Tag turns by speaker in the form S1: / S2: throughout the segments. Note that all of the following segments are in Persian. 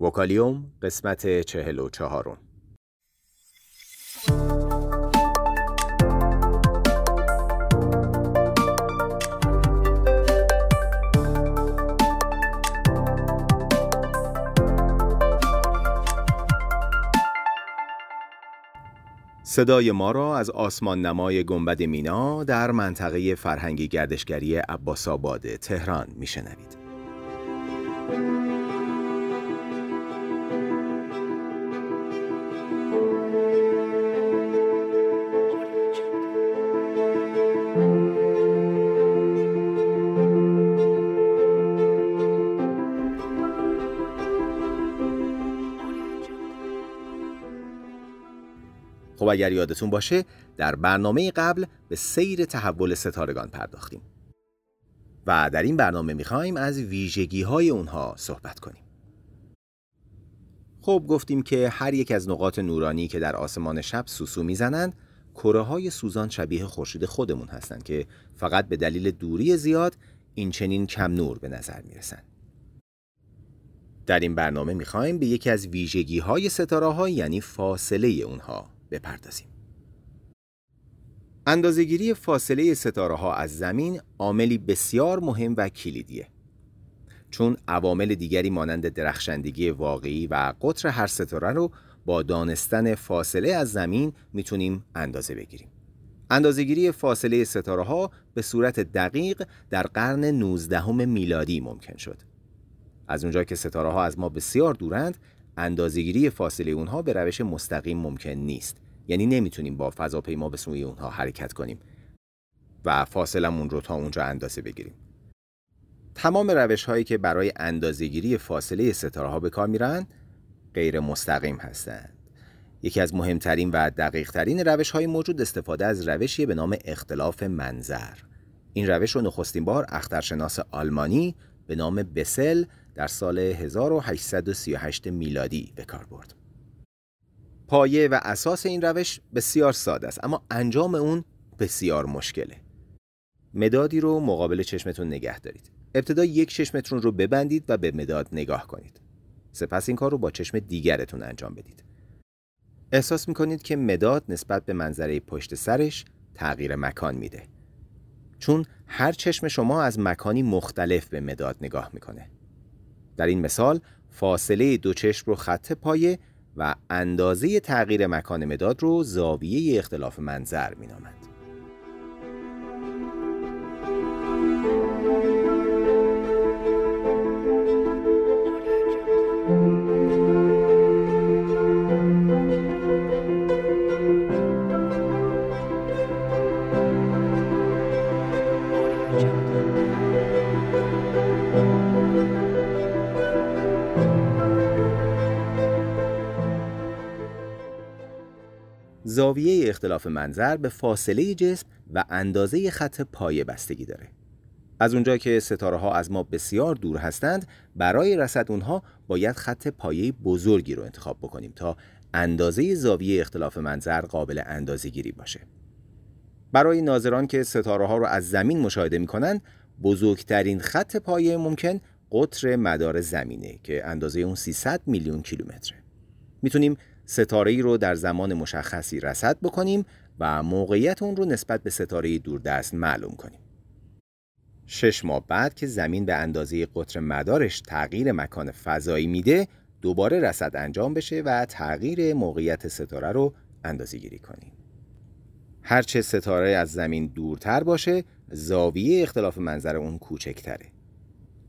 S1: وکالیوم قسمت چهل و چهارم صدای ما را از آسمان نمای گنبد مینا در منطقه فرهنگی گردشگری عباس آباد تهران میشنوید. خب اگر یادتون باشه در برنامه قبل به سیر تحول ستارگان پرداختیم. و در این برنامه می‌خوایم از ویژگی های اونها صحبت کنیم. خب گفتیم که هر یک از نقاط نورانی که در آسمان شب سوسو می‌زنند کره های سوزان شبیه خورشید خودمون هستند که فقط به دلیل دوری زیاد این چنین کم نور به نظر می‌رسند. در این برنامه می‌خوایم به یکی از ویژگی های ستاره ها یعنی فاصله اونها بپردازیم. اندازهگیری فاصله ستاره ها از زمین عاملی بسیار مهم و کلیدیه. چون عوامل دیگری مانند درخشندگی واقعی و قطر هر ستاره رو با دانستن فاصله از زمین می‌تونیم اندازه بگیریم. اندازهگیری فاصله ستاره ها به صورت دقیق در قرن 19 میلادی ممکن شد. از اونجا که ستاره ها از ما بسیار دورند، اندازهگیری فاصله اونها به روش مستقیم ممکن نیست. یعنی نمی‌تونیم با فضاپیما به سوی اونها حرکت کنیم و فاصلمون رو تا اونجا اندازه بگیریم. تمام روش هایی که برای اندازهگیری فاصله ستاره ها به کار میرن غیر مستقیم هستند. یکی از مهمترین و دقیقترین روش های موجود استفاده از روشی به نام اختلاف منظر. این روش رو نخستین بار اخترشناس آلمانی به نام بسل در سال 1838 میلادی به کار برد. پایه و اساس این روش بسیار ساده است اما انجام اون بسیار مشکله. مدادی رو مقابل چشمتون نگه دارید. ابتدا یک چشمتون رو ببندید و به مداد نگاه کنید. سپس این کار رو با چشم دیگرتون انجام بدید. احساس می‌کنید که مداد نسبت به منظره پشت سرش تغییر مکان میده. چون هر چشم شما از مکانی مختلف به مداد نگاه می‌کنه. در این مثال فاصله دو چشم رو خط پایه و اندازه تغییر مکان مداد رو زاویه اختلاف منظر مینامند. زاویه اختلاف منظر به فاصله جسم و اندازه خط پایه بستگی داره. از اونجا که ستاره ها از ما بسیار دور هستند برای رسد اونها باید خط پایه بزرگی رو انتخاب بکنیم تا اندازه زاویه اختلاف منظر قابل اندازه گیری باشه. برای ناظران که ستاره ها رو از زمین مشاهده می کنند بزرگترین خط پایه ممکن قطر مدار زمینه که اندازه اون 300 میلیون کیلومتره. می‌تونیم ستاره ای رو در زمان مشخصی رصد بکنیم و موقعیت اون رو نسبت به ستاره دوردست معلوم کنیم. شش ماه بعد که زمین به اندازه قطر مدارش تغییر مکان فضایی میده دوباره رصد انجام بشه و تغییر موقعیت ستاره رو اندازه گیری کنیم. هرچه ستاره از زمین دورتر باشه زاویه اختلاف منظر اون کوچکتره.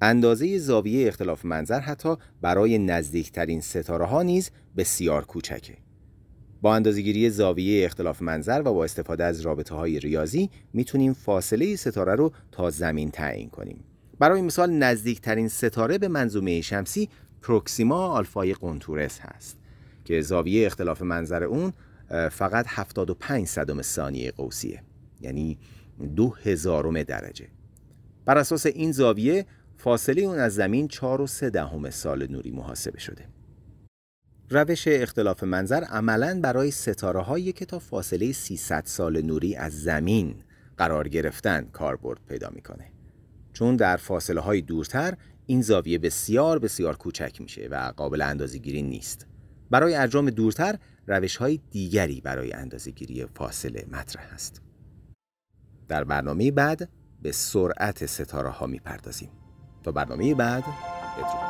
S1: اندازه زاویه اختلاف منظر حتی برای نزدیکترین ستاره ها نیز بسیار کوچکه. با اندازهگیری زاویه اختلاف منظر و با استفاده از رابطه های ریاضی می‌تونیم فاصله ستاره رو تا زمین تعیین کنیم. برای مثال نزدیکترین ستاره به منظومه شمسی پروکسیما آلفای قنتورس هست که زاویه اختلاف منظر اون فقط 75 صدم ثانیه قوسیه یعنی دو هزارم درجه بر اساس این زاویه فاصله اون از زمین 4 و 3 دهم سال نوری محاسبه شده. روش اختلاف منظر عملا برای ستاره هایی که تا فاصله 300 سال نوری از زمین قرار گرفتن کاربرد پیدا می‌کنه. چون در فاصله های دورتر این زاویه بسیار بسیار کوچک میشه و قابل اندازه‌گیری نیست. برای اجرام دورتر روش های دیگری برای اندازه‌گیری فاصله مطرح است. در برنامه بعد به سرعت ستاره ها می‌پردازیم. تا برنامه بعد بدرود.